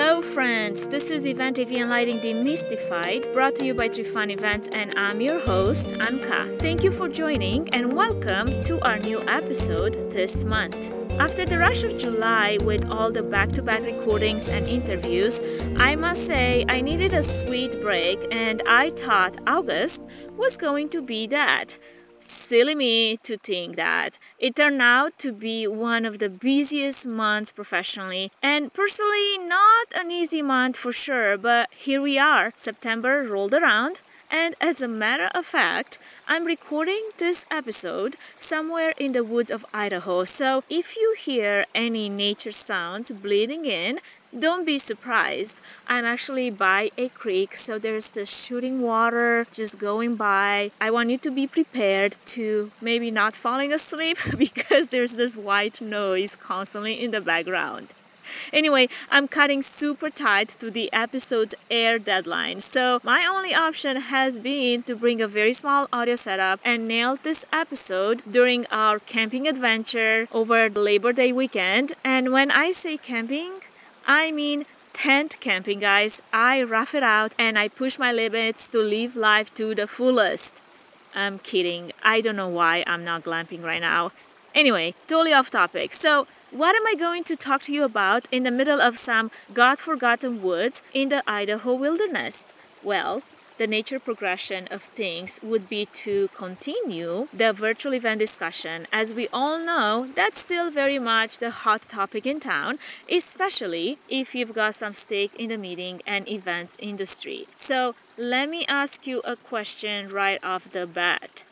Hello, friends. This is Event and Lighting Demystified, brought to you by Treefan Events, and I'm your host, Anka. Thank you for joining and welcome to our new episode this month. After the rush of July with all the back to back recordings and interviews, I must say I needed a sweet break and I thought August was going to be that. Silly me to think that. It turned out to be one of the busiest months professionally, and personally, not an easy month for sure, but here we are. September rolled around, and as a matter of fact, I'm recording this episode somewhere in the woods of Idaho. So if you hear any nature sounds bleeding in, don't be surprised. I'm actually by a creek, so there's the shooting water just going by. I want you to be prepared to maybe not falling asleep because there's this white noise constantly in the background. Anyway, I'm cutting super tight to the episode's air deadline, so my only option has been to bring a very small audio setup and nail this episode during our camping adventure over Labor Day weekend. And when I say camping, I mean tent camping, guys. I rough it out and I push my limits to live life to the fullest. I'm kidding. I don't know why I'm not glamping right now. Anyway, totally off topic. So, what am I going to talk to you about in the middle of some God forgotten woods in the Idaho wilderness? Well, the nature progression of things would be to continue the virtual event discussion. As we all know, that's still very much the hot topic in town, especially if you've got some stake in the meeting and events industry. So, let me ask you a question right off the bat.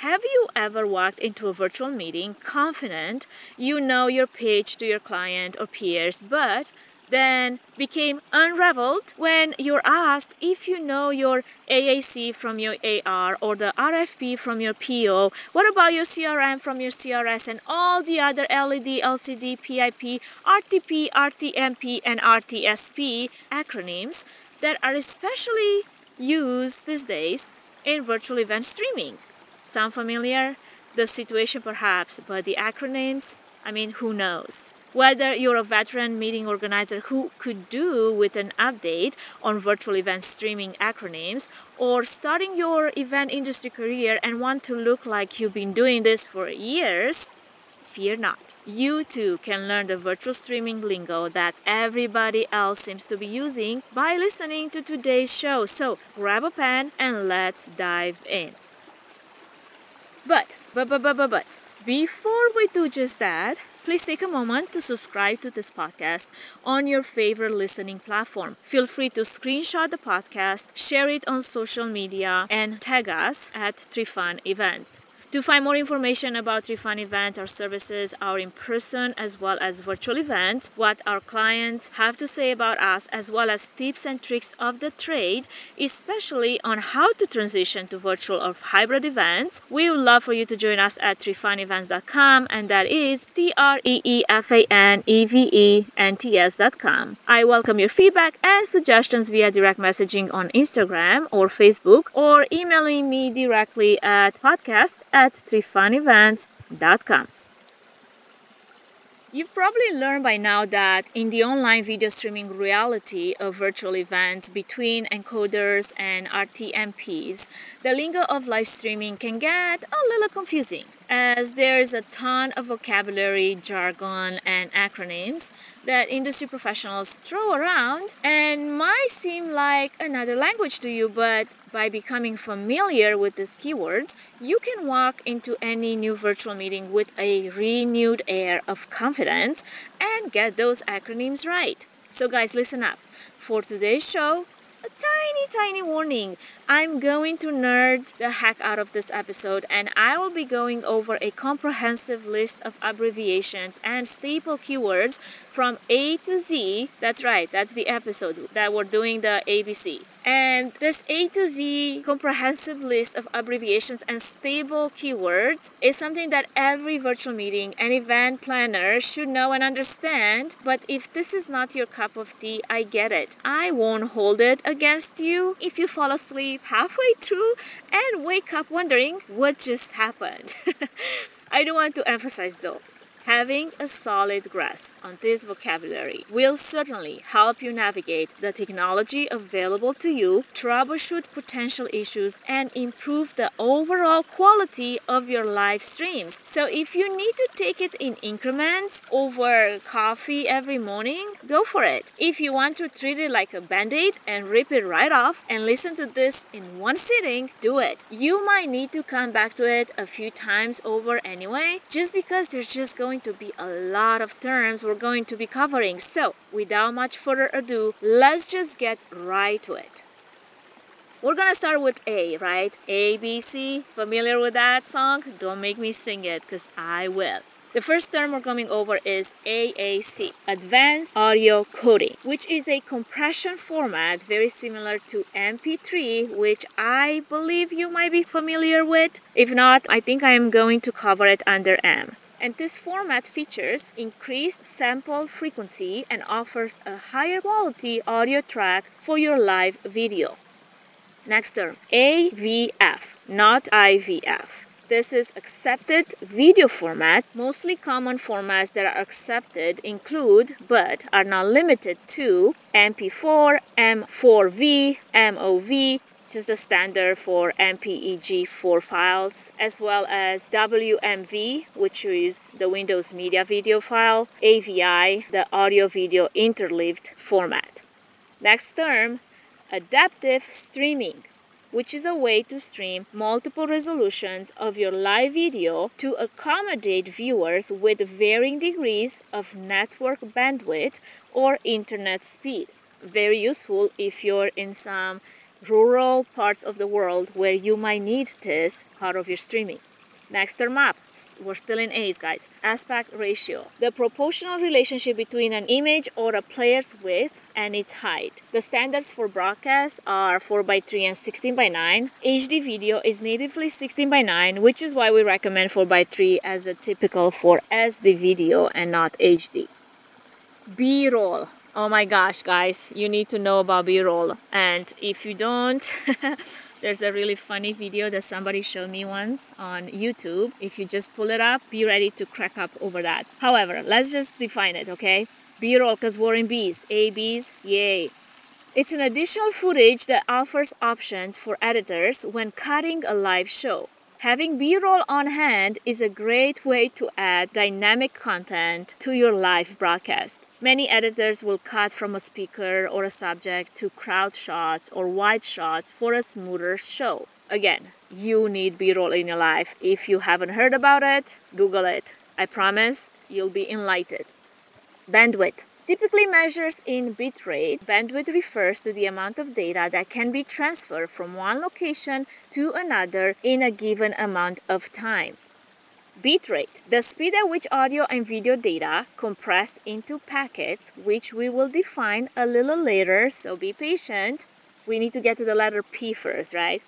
Have you ever walked into a virtual meeting confident you know your pitch to your client or peers, but then became unraveled when you're asked if you know your AAC from your AR or the RFP from your PO. What about your CRM from your CRS and all the other LED, LCD, PIP, RTP, RTMP, and RTSP acronyms that are especially used these days in virtual event streaming? Sound familiar? The situation perhaps, but the acronyms? I mean, who knows? Whether you're a veteran meeting organizer who could do with an update on virtual event streaming acronyms, or starting your event industry career and want to look like you've been doing this for years, fear not. You too can learn the virtual streaming lingo that everybody else seems to be using by listening to today's show. So grab a pen and let's dive in. But, but, but, but, but, but, before we do just that, please take a moment to subscribe to this podcast on your favorite listening platform. Feel free to screenshot the podcast, share it on social media, and tag us at Treefan Events. To find more information about Treefan events, our services, our in person as well as virtual events, what our clients have to say about us, as well as tips and tricks of the trade, especially on how to transition to virtual or hybrid events, we would love for you to join us at treefanevents.com, and that is T R E E F A N E V E N T S.com. I welcome your feedback and suggestions via direct messaging on Instagram or Facebook, or emailing me directly at podcast at treefanevents.com. You've probably learned by now that in the online video streaming reality of virtual events between encoders and RTMPs, the lingo of live streaming can get a little confusing as there's a ton of vocabulary, jargon, and acronyms that industry professionals throw around and might seem like another language to you, but by becoming familiar with these keywords, you can walk into any new virtual meeting with a renewed air of confidence and get those acronyms right. So, guys, listen up. For today's show, a tiny, tiny warning. I'm going to nerd the heck out of this episode, and I will be going over a comprehensive list of abbreviations and staple keywords from A to Z. That's right, that's the episode that we're doing the ABC. And this A to Z comprehensive list of abbreviations and stable keywords is something that every virtual meeting and event planner should know and understand. But if this is not your cup of tea, I get it. I won't hold it against you if you fall asleep halfway through and wake up wondering what just happened. I don't want to emphasize though Having a solid grasp on this vocabulary will certainly help you navigate the technology available to you, troubleshoot potential issues, and improve the overall quality of your live streams. So, if you need to take it in increments over coffee every morning, go for it. If you want to treat it like a band aid and rip it right off and listen to this in one sitting, do it. You might need to come back to it a few times over anyway, just because there's just going to be a lot of terms we're going to be covering. So, without much further ado, let's just get right to it. We're gonna start with A, right? A, B, C. Familiar with that song? Don't make me sing it, because I will. The first term we're coming over is AAC, Advanced Audio Coding, which is a compression format very similar to MP3, which I believe you might be familiar with. If not, I think I am going to cover it under M. And this format features increased sample frequency and offers a higher quality audio track for your live video. Next term, AVF, not IVF. This is accepted video format. Mostly common formats that are accepted include but are not limited to MP4, M4V, MOV, is the standard for MPEG-4 files, as well as WMV, which is the Windows Media Video file, AVI, the audio video interleaved format. Next term, adaptive streaming which is a way to stream multiple resolutions of your live video to accommodate viewers with varying degrees of network bandwidth or internet speed. Very useful if you're in some rural parts of the world where you might need this part of your streaming. Next term up, we're still in A's, guys. Aspect ratio, the proportional relationship between an image or a player's width and its height. The standards for broadcast are 4 by 3 and 16 by 9. HD video is natively 16 by 9, which is why we recommend 4 by 3 as a typical for SD video and not HD. B-roll Oh my gosh, guys, you need to know about B roll. And if you don't, there's a really funny video that somebody showed me once on YouTube. If you just pull it up, be ready to crack up over that. However, let's just define it, okay? B roll, because we're in B's. A, B's, yay. It's an additional footage that offers options for editors when cutting a live show. Having B-roll on hand is a great way to add dynamic content to your live broadcast. Many editors will cut from a speaker or a subject to crowd shots or wide shots for a smoother show. Again, you need B-roll in your life. If you haven't heard about it, Google it. I promise you'll be enlightened. Bandwidth typically measures in bitrate. Bandwidth refers to the amount of data that can be transferred from one location to another in a given amount of time. Bitrate, the speed at which audio and video data compressed into packets, which we will define a little later, so be patient. We need to get to the letter P first, right?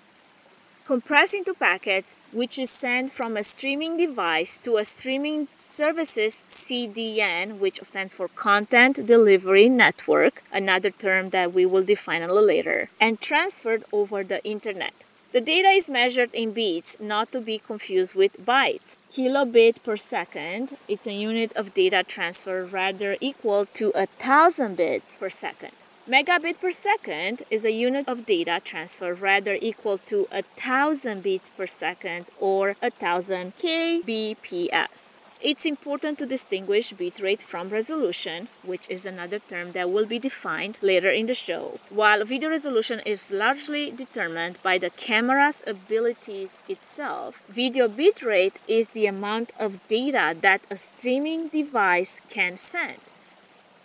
Compressed into packets, which is sent from a streaming device to a streaming services CDN, which stands for Content Delivery Network, another term that we will define a little later, and transferred over the internet. The data is measured in bits, not to be confused with bytes. Kilobit per second, it's a unit of data transfer rather equal to a thousand bits per second. Megabit per second is a unit of data transfer rather equal to a thousand bits per second or a thousand kbps. It's important to distinguish bitrate from resolution, which is another term that will be defined later in the show. While video resolution is largely determined by the camera's abilities itself, video bitrate is the amount of data that a streaming device can send.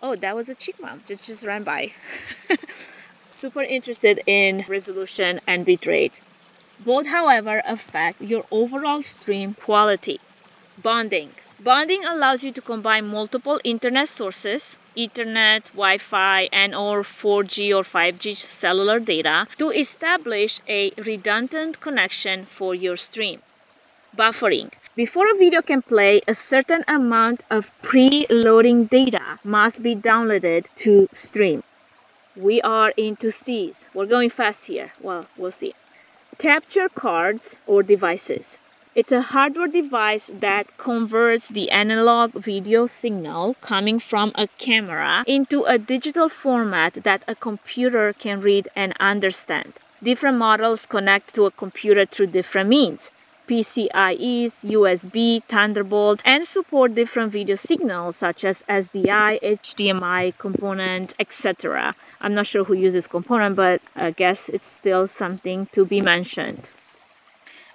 Oh, that was a chick mom. Just just ran by. Super interested in resolution and bitrate. Both, however, affect your overall stream quality. Bonding. Bonding allows you to combine multiple internet sources, Ethernet, Wi-Fi, and or 4G or 5G cellular data to establish a redundant connection for your stream. Buffering. Before a video can play, a certain amount of pre-loading data must be downloaded to stream. We are into C's. We're going fast here. Well, we'll see. Capture cards or devices. It's a hardware device that converts the analog video signal coming from a camera into a digital format that a computer can read and understand. Different models connect to a computer through different means. PCIe's, USB, Thunderbolt, and support different video signals such as SDI, HDMI component, etc. I'm not sure who uses component, but I guess it's still something to be mentioned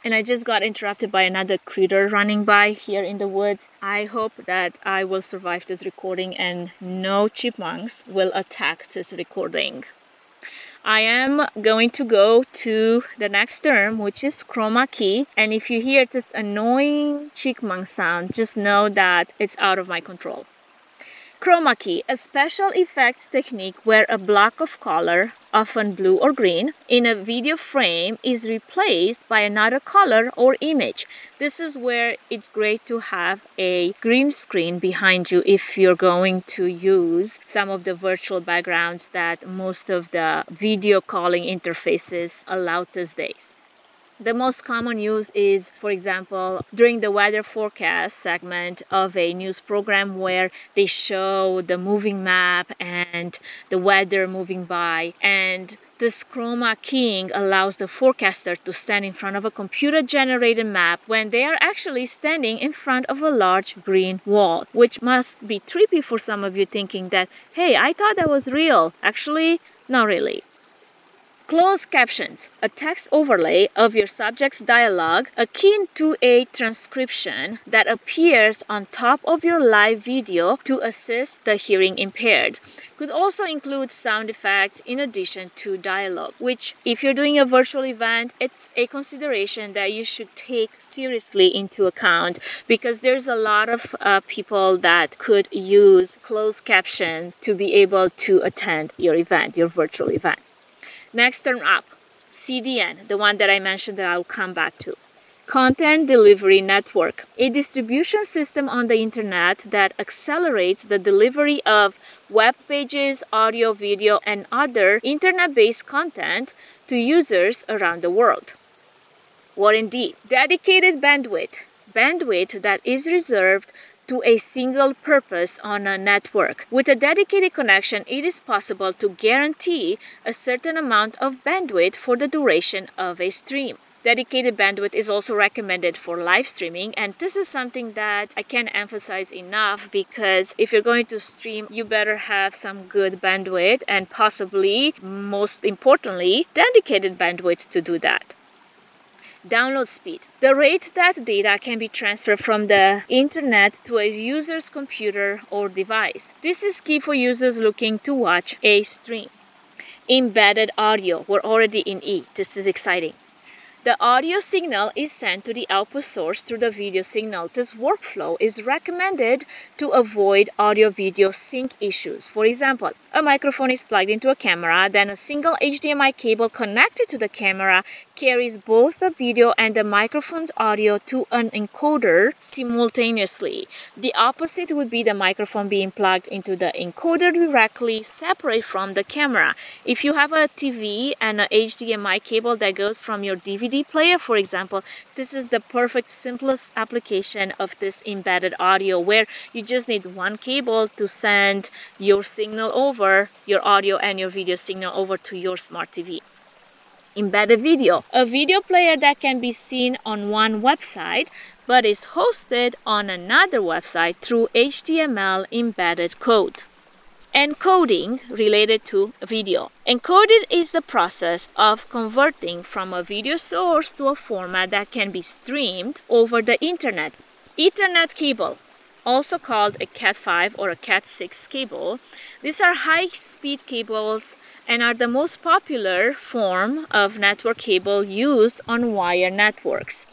and I just got interrupted by another critter running by here in the woods. I hope that I will survive this recording and no chipmunks will attack this recording. I am going to go to the next term, which is chroma key. And if you hear this annoying chipmunk sound, just know that it's out of my control. Chroma key, a special effects technique where a block of color often blue or green, in a video frame is replaced by another color or image. This is where it's great to have a green screen behind you if you're going to use some of the virtual backgrounds that most of the video calling interfaces allow these days. The most common use is, for example, during the weather forecast segment of a news program where they show the moving map and the weather moving by. And this chroma keying allows the forecaster to stand in front of a computer generated map when they are actually standing in front of a large green wall, which must be trippy for some of you thinking that, hey, I thought that was real. Actually, not really. Closed captions, a text overlay of your subject's dialogue akin to a transcription that appears on top of your live video to assist the hearing impaired. Could also include sound effects in addition to dialogue, which, if you're doing a virtual event, it's a consideration that you should take seriously into account because there's a lot of uh, people that could use closed caption to be able to attend your event, your virtual event. Next term up, CDN, the one that I mentioned that I'll come back to. Content Delivery Network, a distribution system on the internet that accelerates the delivery of web pages, audio, video, and other internet based content to users around the world. What indeed? Dedicated bandwidth, bandwidth that is reserved to a single purpose on a network. With a dedicated connection, it is possible to guarantee a certain amount of bandwidth for the duration of a stream. Dedicated bandwidth is also recommended for live streaming, and this is something that I can't emphasize enough because if you're going to stream, you better have some good bandwidth and possibly, most importantly, dedicated bandwidth to do that download speed, the rate that data can be transferred from the internet to a user's computer or device. This is key for users looking to watch a stream. Embedded audio, we're already in E. This is exciting. The audio signal is sent to the output source through the video signal. This workflow is recommended to avoid audio video sync issues. For example, a microphone is plugged into a camera, then a single HDMI cable connected to the camera carries both the video and the microphone's audio to an encoder simultaneously. The opposite would be the microphone being plugged into the encoder directly separate from the camera. If you have a TV and an HDMI cable that goes from your DVD player, for example, this is the perfect, simplest application of this embedded audio where you just need one cable to send your signal over, your audio and your video signal over to your smart TV embedded video, a video player that can be seen on one website but is hosted on another website through HTML embedded code. Encoding related to video. Encoded is the process of converting from a video source to a format that can be streamed over the internet. Ethernet cable also called a Cat5 or a Cat6 cable. These are high speed cables and are the most popular form of network cable used on wire networks.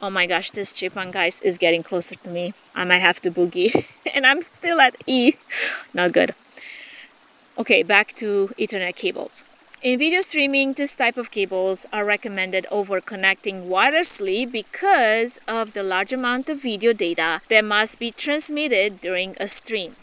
Oh my gosh, this chipmunk guys is getting closer to me. I might have to boogie. and I'm still at E. Not good. Okay, back to Ethernet cables. In video streaming, this type of cables are recommended over connecting wirelessly because of the large amount of video data that must be transmitted during a stream.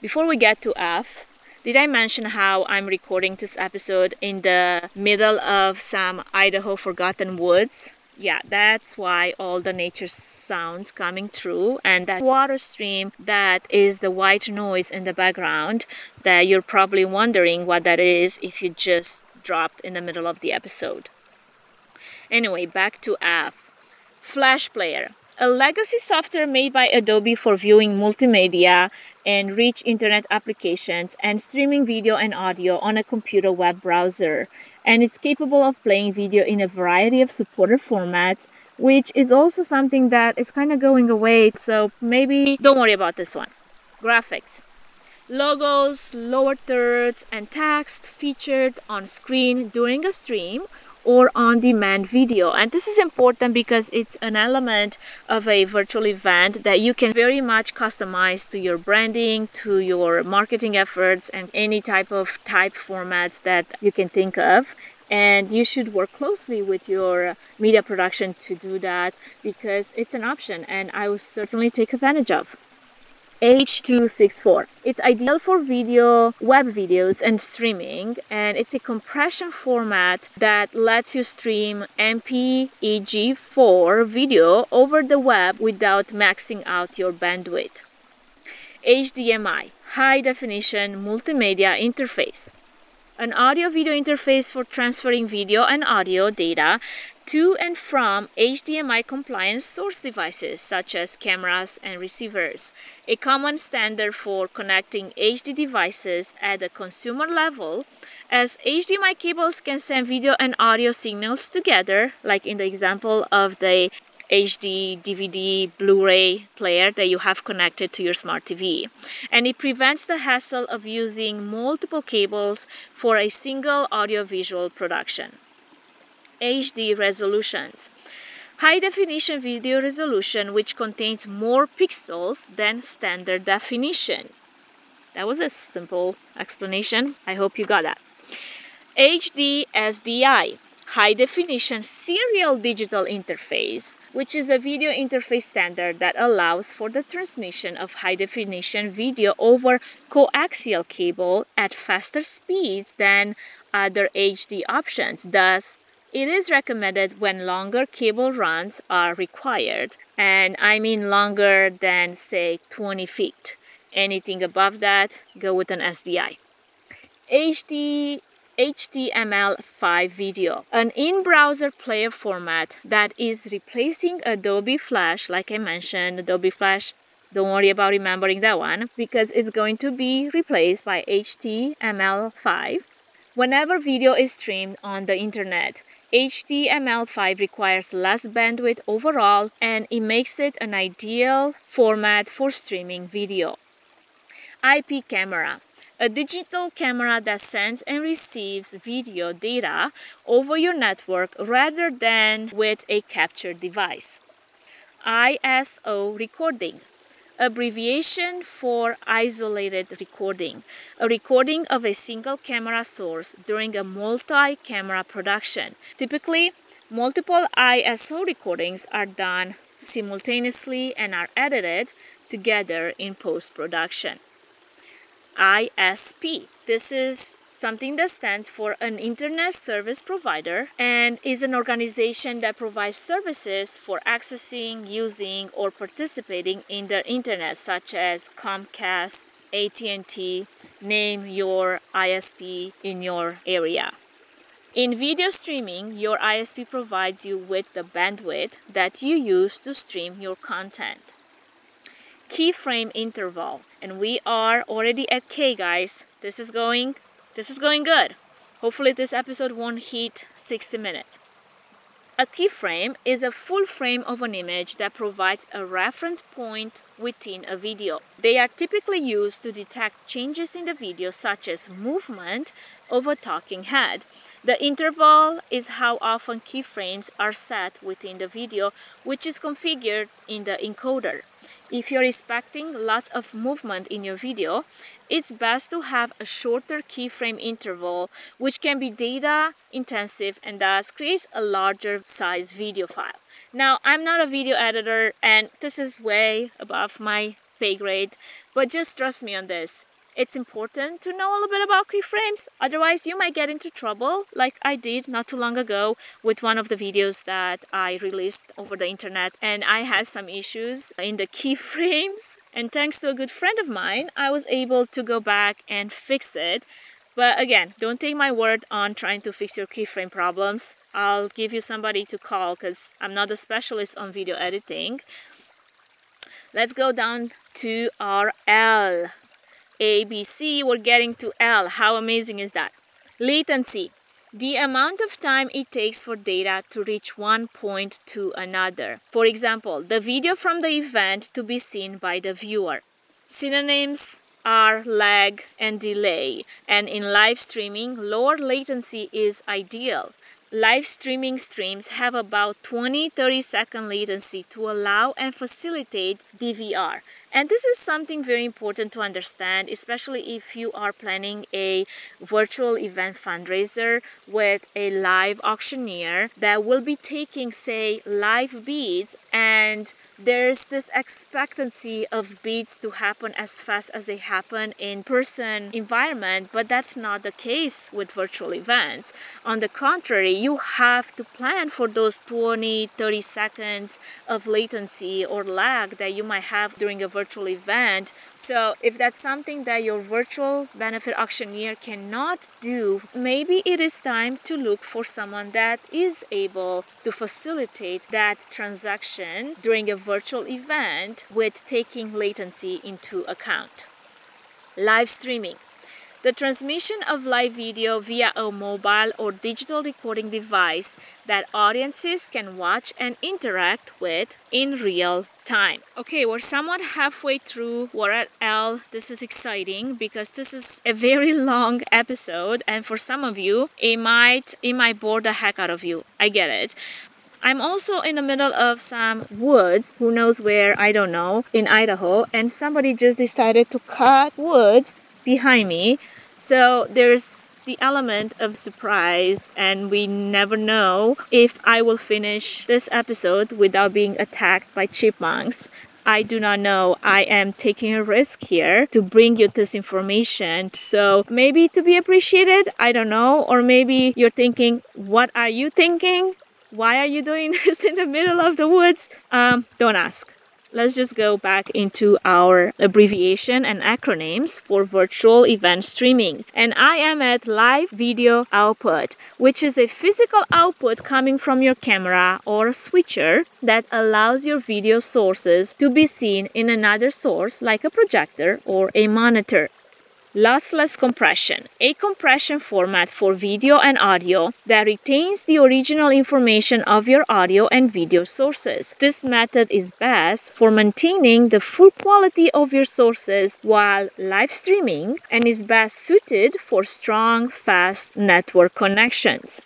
Before we get to F, did I mention how I'm recording this episode in the middle of some Idaho forgotten woods? Yeah, that's why all the nature sounds coming through and that water stream that is the white noise in the background that you're probably wondering what that is if you just dropped in the middle of the episode. Anyway, back to F. Flash Player, a legacy software made by Adobe for viewing multimedia and rich internet applications and streaming video and audio on a computer web browser and it's capable of playing video in a variety of supported formats, which is also something that is kind of going away. So maybe don't worry about this one. Graphics. Logos, lower thirds, and text featured on screen during a stream or on demand video. And this is important because it's an element of a virtual event that you can very much customize to your branding, to your marketing efforts, and any type of type formats that you can think of. And you should work closely with your media production to do that because it's an option and I will certainly take advantage of. H264. It's ideal for video, web videos, and streaming, and it's a compression format that lets you stream MPEG4 video over the web without maxing out your bandwidth. HDMI, High Definition Multimedia Interface an audio video interface for transferring video and audio data to and from HDMI compliant source devices such as cameras and receivers. A common standard for connecting HD devices at the consumer level as HDMI cables can send video and audio signals together, like in the example of the HD, DVD, Blu ray player that you have connected to your smart TV. And it prevents the hassle of using multiple cables for a single audiovisual production. HD resolutions. High definition video resolution which contains more pixels than standard definition. That was a simple explanation. I hope you got that. HD SDI high definition serial digital interface, which is a video interface standard that allows for the transmission of high definition video over coaxial cable at faster speeds than other HD options. Thus, it is recommended when longer cable runs are required, and I mean longer than, say, 20 feet. Anything above that, go with an SDI. HD HTML5 video, an in-browser player format that is replacing Adobe Flash, like I mentioned, Adobe Flash don't worry about remembering that one because it's going to be replaced by HTML5 whenever video is streamed on the internet. HTML5 requires less bandwidth overall and it makes it an ideal format for streaming video. IP camera a digital camera that sends and receives video data over your network rather than with a capture device. ISO recording, abbreviation for isolated recording, a recording of a single camera source during a multi camera production. Typically, multiple ISO recordings are done simultaneously and are edited together in post production. ISP. This is something that stands for an internet service provider and is an organization that provides services for accessing, using or participating in the internet such as Comcast, AT&T, name your ISP in your area. In video streaming, your ISP provides you with the bandwidth that you use to stream your content keyframe interval and we are already at K guys this is going this is going good hopefully this episode won't hit 60 minutes a keyframe is a full frame of an image that provides a reference point within a video. They are typically used to detect changes in the video such as movement of a talking head. The interval is how often keyframes are set within the video, which is configured in the encoder. If you're expecting lots of movement in your video, it's best to have a shorter keyframe interval, which can be data intensive and thus creates a larger size video file. Now, I'm not a video editor and this is way above my pay grade, but just trust me on this. It's important to know a little bit about keyframes. Otherwise, you might get into trouble, like I did not too long ago with one of the videos that I released over the internet, and I had some issues in the keyframes. And thanks to a good friend of mine, I was able to go back and fix it. But again, don't take my word on trying to fix your keyframe problems. I'll give you somebody to call because I'm not a specialist on video editing. Let's go down to our L. A, B, C, we're getting to L. How amazing is that? Latency. The amount of time it takes for data to reach one point to another. For example, the video from the event to be seen by the viewer. Synonyms are lag and delay, and in live streaming, lower latency is ideal live streaming streams have about 20 30 second latency to allow and facilitate DVR. And this is something very important to understand, especially if you are planning a virtual event fundraiser with a live auctioneer that will be taking, say, live bids, and there's this expectancy of bids to happen as fast as they happen in person environment, but that's not the case with virtual events. On the contrary, you have to plan for those 20 30 seconds of latency or lag that you might have during a virtual event. So if that's something that your virtual benefit auctioneer cannot do maybe it is time to look for someone that is able to facilitate that transaction during a virtual event with taking latency into account. Live streaming. The transmission of live video via a mobile or digital recording device that audiences can watch and interact with in real time. Okay, we're somewhat halfway through. We're at L. This is exciting because this is a very long episode, and for some of you, it might it might bore the heck out of you. I get it. I'm also in the middle of some woods, who knows where, I don't know, in Idaho, and somebody just decided to cut wood behind me so there's the element of surprise, and we never know if I will finish this episode without being attacked by chipmunks. I do not know. I am taking a risk here to bring you this information. So maybe to be appreciated, I don't know. Or maybe you're thinking, what are you thinking? Why are you doing this in the middle of the woods? Um, don't ask let's just go back into our abbreviation and acronyms for virtual event streaming. And I am at live video output, which is a physical output coming from your camera or a switcher that allows your video sources to be seen in another source like a projector or a monitor. Lossless compression, a compression format for video and audio that retains the original information of your audio and video sources. This method is best for maintaining the full quality of your sources while live streaming and is best suited for strong, fast network connections.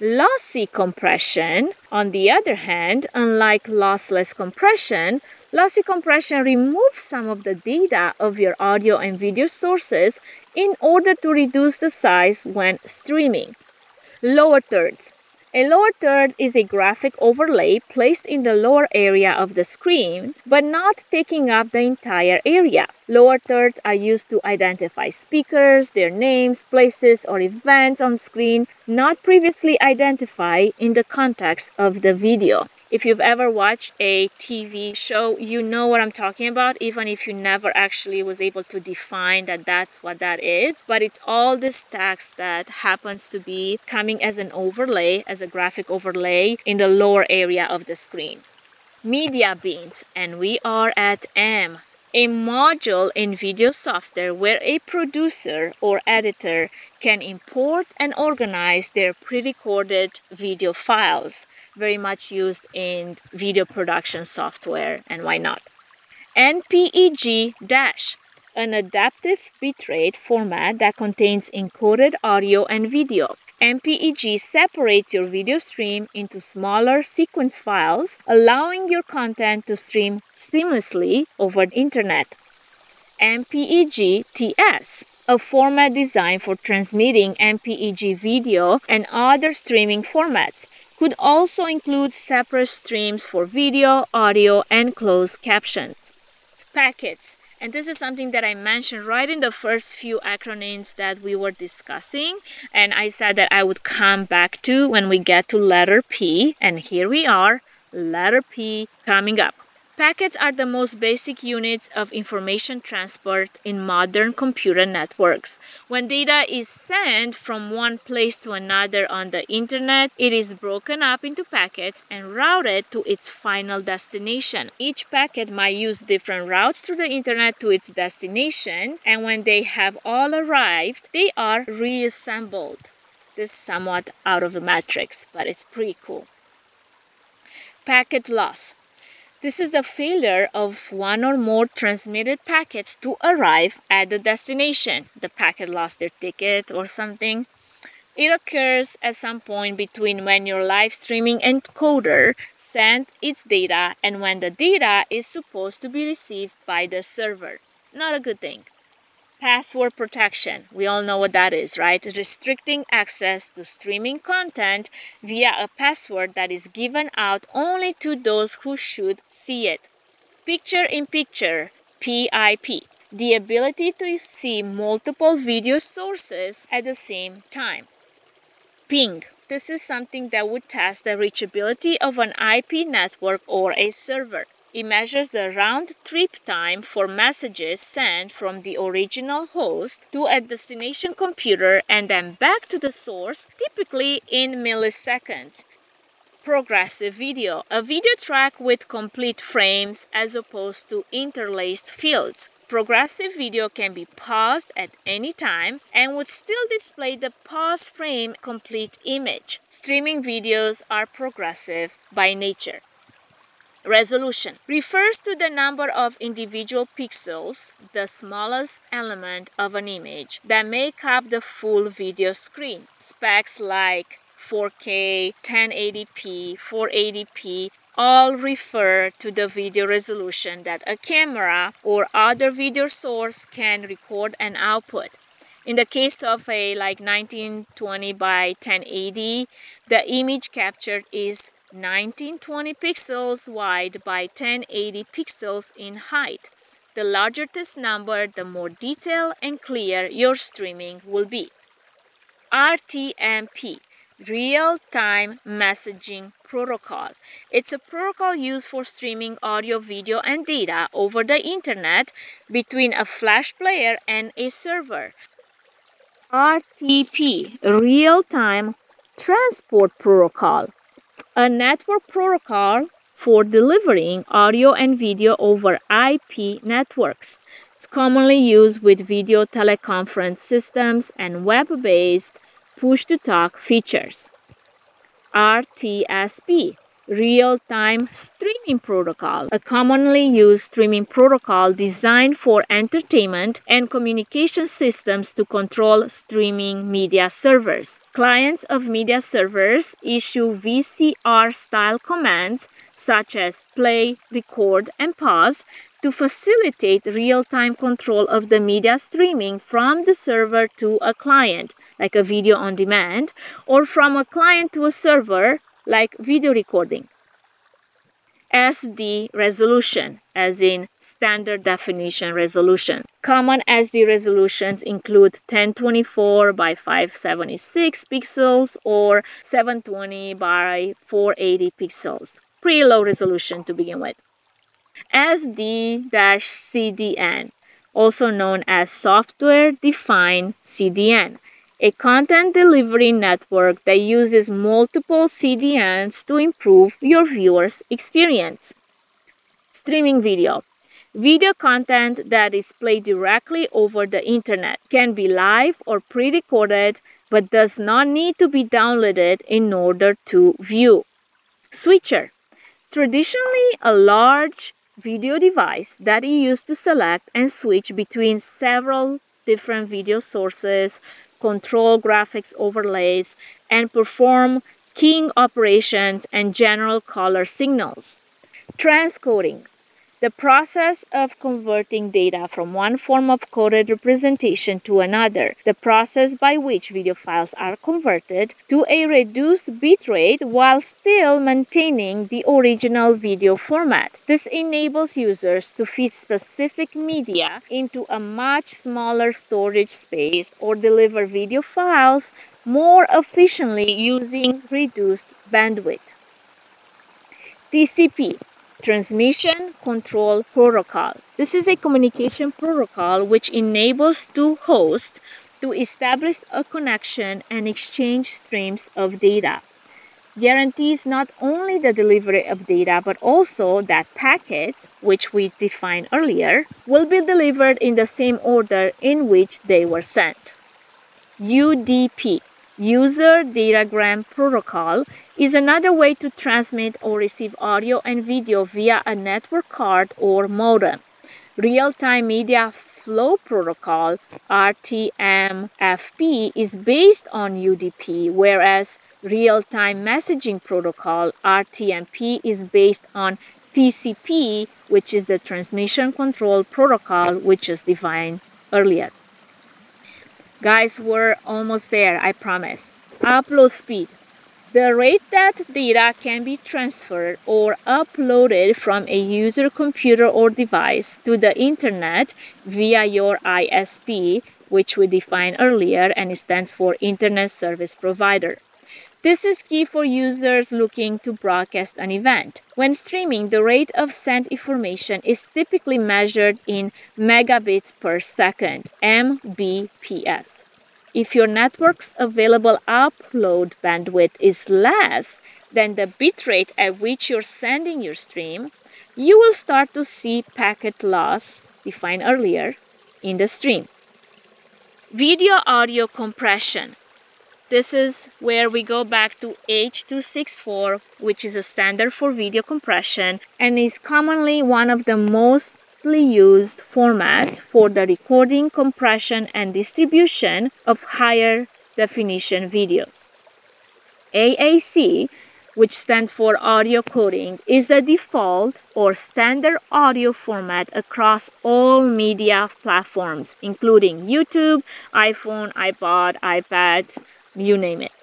Lossy compression, on the other hand, unlike lossless compression, Lossy compression removes some of the data of your audio and video sources in order to reduce the size when streaming. Lower thirds. A lower third is a graphic overlay placed in the lower area of the screen, but not taking up the entire area. Lower thirds are used to identify speakers, their names, places, or events on screen not previously identified in the context of the video. If you've ever watched a TV show, you know what I'm talking about, even if you never actually was able to define that that's what that is. But it's all this text that happens to be coming as an overlay, as a graphic overlay in the lower area of the screen. Media bins, and we are at M a module in video software where a producer or editor can import and organize their pre-recorded video files very much used in video production software and why not? Npeg dash an adaptive bitrate format that contains encoded audio and video MPEG separates your video stream into smaller sequence files, allowing your content to stream seamlessly over the internet. MPEG TS, a format designed for transmitting MPEG video and other streaming formats, could also include separate streams for video, audio, and closed captions. Packets And this is something that I mentioned right in the first few acronyms that we were discussing. And I said that I would come back to when we get to letter P. And here we are, letter P coming up. Packets are the most basic units of information transport in modern computer networks. When data is sent from one place to another on the internet, it is broken up into packets and routed to its final destination. Each packet might use different routes through the internet to its destination, and when they have all arrived, they are reassembled. This is somewhat out of the matrix, but it's pretty cool. Packet loss. This is the failure of one or more transmitted packets to arrive at the destination. The packet lost their ticket or something. It occurs at some point between when your live streaming encoder sends its data and when the data is supposed to be received by the server. Not a good thing. Password protection. We all know what that is, right? Restricting access to streaming content via a password that is given out only to those who should see it. Picture in picture, PIP. The ability to see multiple video sources at the same time. Ping. This is something that would test the reachability of an IP network or a server. It measures the round trip time for messages sent from the original host to a destination computer and then back to the source, typically in milliseconds. Progressive video, a video track with complete frames as opposed to interlaced fields. Progressive video can be paused at any time and would still display the pause frame complete image. Streaming videos are progressive by nature. Resolution refers to the number of individual pixels, the smallest element of an image, that make up the full video screen. Specs like 4K, 1080p, 480p all refer to the video resolution that a camera or other video source can record and output. In the case of a like 1920 by 1080, the image captured is 1920 pixels wide by 1080 pixels in height. The larger this number, the more detailed and clear your streaming will be. RTMP Real Time Messaging Protocol. It's a protocol used for streaming audio, video, and data over the internet between a flash player and a server. RTP Real Time Transport Protocol a network protocol for delivering audio and video over IP networks. It's commonly used with video teleconference systems and web based push to talk features. RTSP real time streaming protocol, a commonly used streaming protocol designed for entertainment and communication systems to control streaming media servers. Clients of media servers issue VCR style commands such as play, record, and pause to facilitate real time control of the media streaming from the server to a client, like a video on demand, or from a client to a server like video recording. SD resolution, as in standard definition resolution. Common SD resolutions include 1024 by 576 pixels or 720 by 480 pixels. Pretty low resolution to begin with. SD-CDN, also known as software defined CDN a content delivery network that uses multiple CDNs to improve your viewer's experience. Streaming video. Video content that is played directly over the internet can be live or pre recorded but does not need to be downloaded in order to view. Switcher. Traditionally, a large video device that you use to select and switch between several different video sources control graphics overlays, and perform keying operations and general color signals. Transcoding. The process of converting data from one form of coded representation to another, the process by which video files are converted to a reduced bitrate while still maintaining the original video format. This enables users to fit specific media into a much smaller storage space or deliver video files more efficiently using reduced bandwidth. TCP Transmission Control Protocol. This is a communication protocol which enables two hosts to establish a connection and exchange streams of data. Guarantees not only the delivery of data but also that packets, which we defined earlier, will be delivered in the same order in which they were sent. UDP User Datagram Protocol is another way to transmit or receive audio and video via a network card or modem. Real time media flow protocol RTMFP is based on UDP, whereas real time messaging protocol RTMP is based on TCP, which is the transmission control protocol, which is defined earlier. Guys, we're almost there, I promise. Upload speed. The rate that data can be transferred or uploaded from a user computer or device to the internet via your ISP, which we defined earlier and stands for Internet Service Provider. This is key for users looking to broadcast an event. When streaming, the rate of sent information is typically measured in megabits per second, Mbps. If your network's available upload bandwidth is less than the bitrate at which you're sending your stream, you will start to see packet loss, defined earlier, in the stream. Video audio compression. This is where we go back to H.264, which is a standard for video compression and is commonly one of the most used formats for the recording, compression, and distribution of higher definition videos. AAC, which stands for audio coding, is the default or standard audio format across all media platforms, including YouTube, iPhone, iPod, iPad, you name it.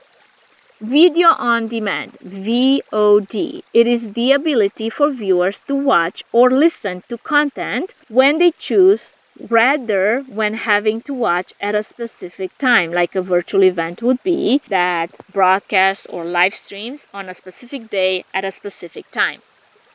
Video on demand, VOD. It is the ability for viewers to watch or listen to content when they choose rather when having to watch at a specific time like a virtual event would be that broadcast or live streams on a specific day at a specific time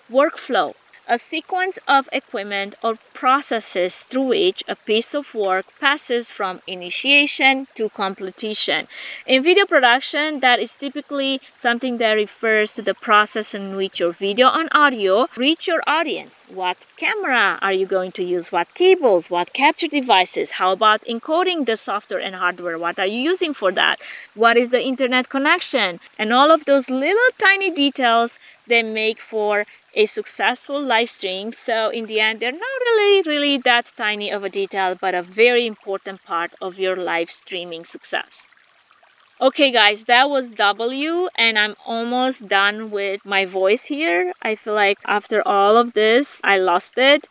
workflow a sequence of equipment or processes through which a piece of work passes from initiation to completion. In video production, that is typically something that refers to the process in which your video and audio reach your audience. What camera are you going to use? What cables? What capture devices? How about encoding the software and hardware? What are you using for that? What is the internet connection? And all of those little tiny details they make for a successful live stream. So in the end, they're not really, really that tiny of a detail, but a very important part of your live streaming success. Okay, guys, that was W, and I'm almost done with my voice here. I feel like after all of this, I lost it.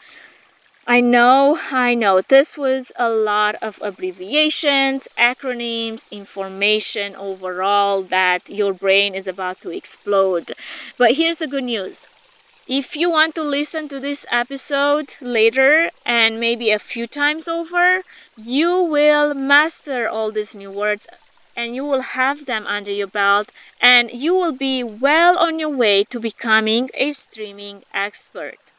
I know, I know, this was a lot of abbreviations, acronyms, information overall that your brain is about to explode. But here's the good news if you want to listen to this episode later and maybe a few times over, you will master all these new words and you will have them under your belt and you will be well on your way to becoming a streaming expert.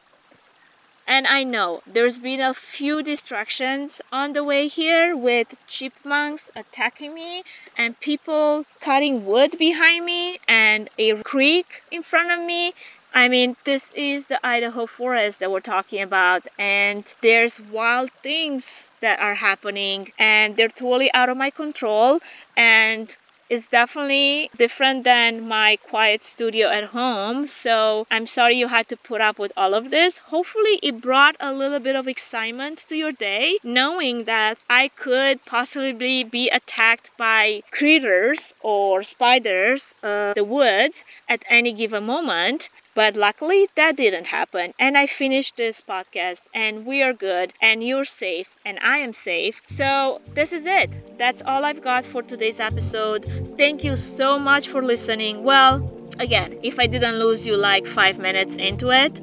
And I know there's been a few distractions on the way here with chipmunks attacking me and people cutting wood behind me and a creek in front of me I mean, this is the Idaho forest that we're talking about, and there's wild things that are happening, and they're totally out of my control. And is definitely different than my quiet studio at home. So I'm sorry you had to put up with all of this. Hopefully, it brought a little bit of excitement to your day, knowing that I could possibly be attacked by critters or spiders, uh, the woods at any given moment But luckily, that didn't happen. And I finished this podcast, and we are good, and you're safe, and I am safe. So, this is it. That's all I've got for today's episode. Thank you so much for listening. Well, again, if I didn't lose you like five minutes into it,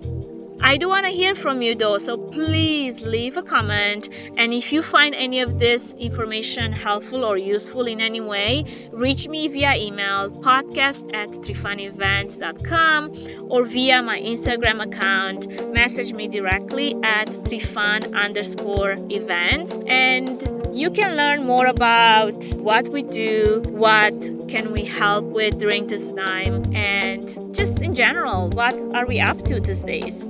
I do want to hear from you though, so please leave a comment. And if you find any of this information helpful or useful in any way, reach me via email podcast at treefanevents.com or via my Instagram account. Message me directly at treefan underscore events. And you can learn more about what we do, what can we help with during this time, and just in general, what are we up to these days.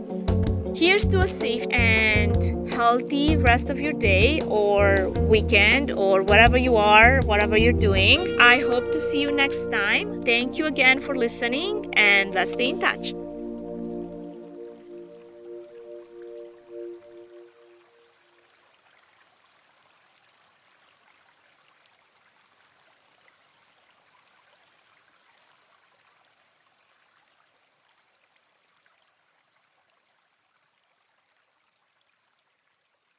Here's to a safe and healthy rest of your day or weekend or whatever you are, whatever you're doing. I hope to see you next time. Thank you again for listening and let's stay in touch.